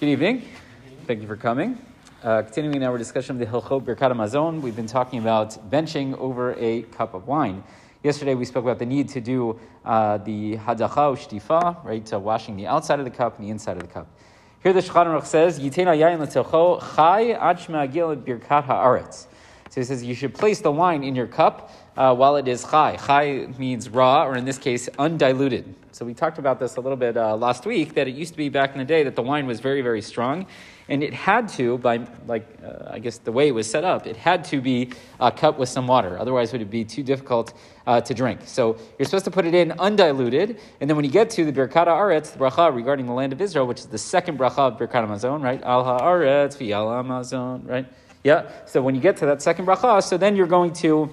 Good evening. Thank you for coming. Uh, continuing our discussion of the Hilchot Birkat Hamazon, we've been talking about benching over a cup of wine. Yesterday we spoke about the need to do uh, the hadacha shtifa, right, uh, washing the outside of the cup and the inside of the cup. Here the Shulchan says, "Yitain yayin chai ad shmagil birkat haaretz." So he says you should place the wine in your cup uh, while it is chai. Chai means raw, or in this case, undiluted. So we talked about this a little bit uh, last week. That it used to be back in the day that the wine was very, very strong, and it had to, by like uh, I guess the way it was set up, it had to be cut with some water. Otherwise, it would be too difficult uh, to drink. So you're supposed to put it in undiluted, and then when you get to the Birkat Aretz, the bracha regarding the land of Israel, which is the second bracha of Birkat Hamazon, right? Al Haaretz v'Al Hamazon, right? Yeah. So when you get to that second bracha, so then you're going to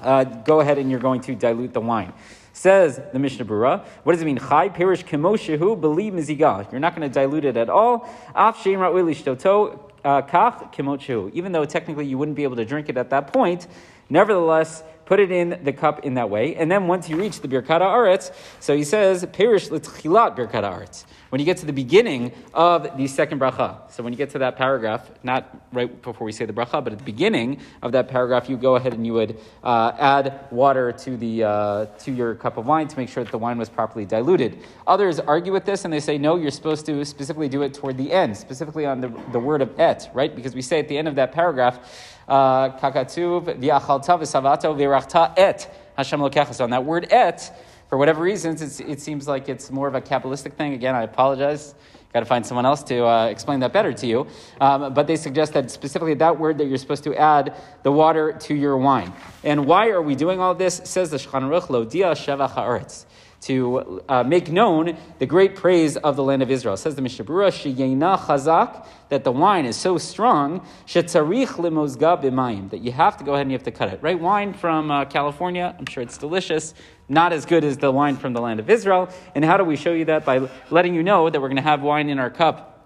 uh, go ahead and you're going to dilute the wine. Says the Mishnah Berurah, what does it mean? Chai perish kemoshehu believe miziga. You're not going to dilute it at all. Af sheim ra'ui lishtoto uh, kach kemoshehu. Even though technically you wouldn't be able to drink it at that point, nevertheless, put it in the cup in that way. And then once you reach the Birkat Aretz, so he says, perish l'tchilat Birkat Aretz. When you get to the beginning of the second bracha, so when you get to that paragraph, not right before we say the bracha, but at the beginning of that paragraph, you go ahead and you would uh, add water to the uh, to your cup of wine to make sure that the wine was properly diluted. Others argue with this and they say no, you're supposed to specifically do it toward the end, specifically on the, the word of et, right? Because we say at the end of that paragraph, kakatuv v'achalta v'savato v'rachta et Hashem lokecha. On that word et for whatever reasons, it seems like it's more of a Kabbalistic thing. Again, I apologize. Got to find someone else to uh, explain that better to you. Um, but they suggest that specifically that word that you're supposed to add the water to your wine. And why are we doing all this? Says the Shulchan Aruch, Lo dia shevach haaretz to uh, make known the great praise of the land of Israel. Says the Mishnah Sheyena chazak, that the wine is so strong, shetzarich limozga b'mayim, that you have to go ahead and you have to cut it. Right? Wine from uh, California, I'm sure it's delicious, not as good as the wine from the land of Israel. And how do we show you that? By letting you know that we're going to have wine in our cup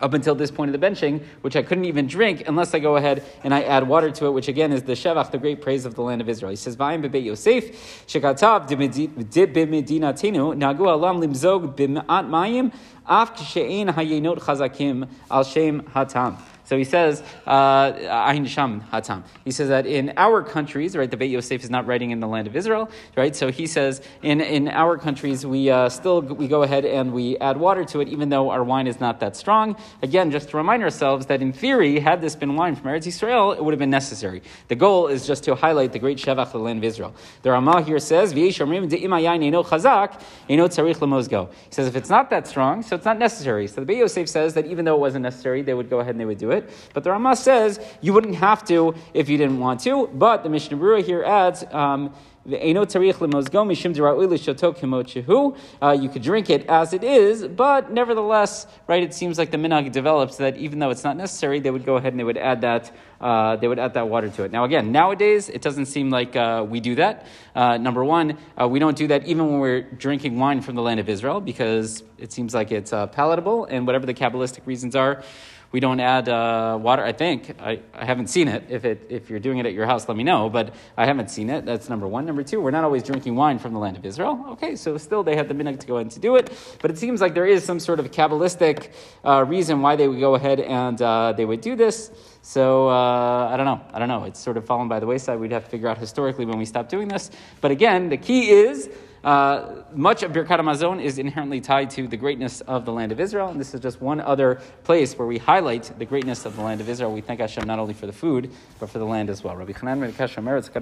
up until this point of the benching, which I couldn't even drink unless I go ahead and I add water to it, which again is the Shevach, the great praise of the land of Israel. He says, Vayim bebe Yosef, shekatav b'medinatinu, nagu alam limzog b'ma'at mayim, af kshe'en hayenot chazakim al shem hatam. So he says, uh, Ahin Sham Hatam. He says that in our countries, right, the Beit Yosef is not writing in the land of Israel, right? So he says in, in our countries, we uh, still we go ahead and we add water to it, even though our wine is not that strong. Again, just to remind ourselves that in theory, had this been wine from Eretz Israel, it would have been necessary. The goal is just to highlight the great Shevach the land of Israel. The Ramah here says, He says if it's not that strong, so it's not necessary. So the Beit Yosef says that even though it wasn't necessary, they would go ahead and they would do it it. But the Ramah says you wouldn't have to if you didn't want to. But the Mishnah Berurah here adds. Um, uh, you could drink it as it is, but nevertheless, right? It seems like the minhag develops that even though it's not necessary, they would go ahead and they would add that. Uh, they would add that water to it. Now, again, nowadays it doesn't seem like uh, we do that. Uh, number one, uh, we don't do that even when we're drinking wine from the land of Israel because it seems like it's uh, palatable, and whatever the kabbalistic reasons are. We don't add uh, water. I think I, I haven't seen it. If it if you're doing it at your house, let me know. But I haven't seen it. That's number one. Number two, we're not always drinking wine from the land of Israel. Okay, so still they had the minhag to go ahead to do it. But it seems like there is some sort of kabbalistic uh, reason why they would go ahead and uh, they would do this. So uh, I don't know. I don't know. It's sort of fallen by the wayside. We'd have to figure out historically when we stopped doing this. But again, the key is uh, much of Birkat Hamazon is inherently tied to the greatness of the land of Israel, and this is just one other place where we highlight the greatness of the land of Israel. We thank Hashem not only for the food, but for the land as well. Rabbi Chanan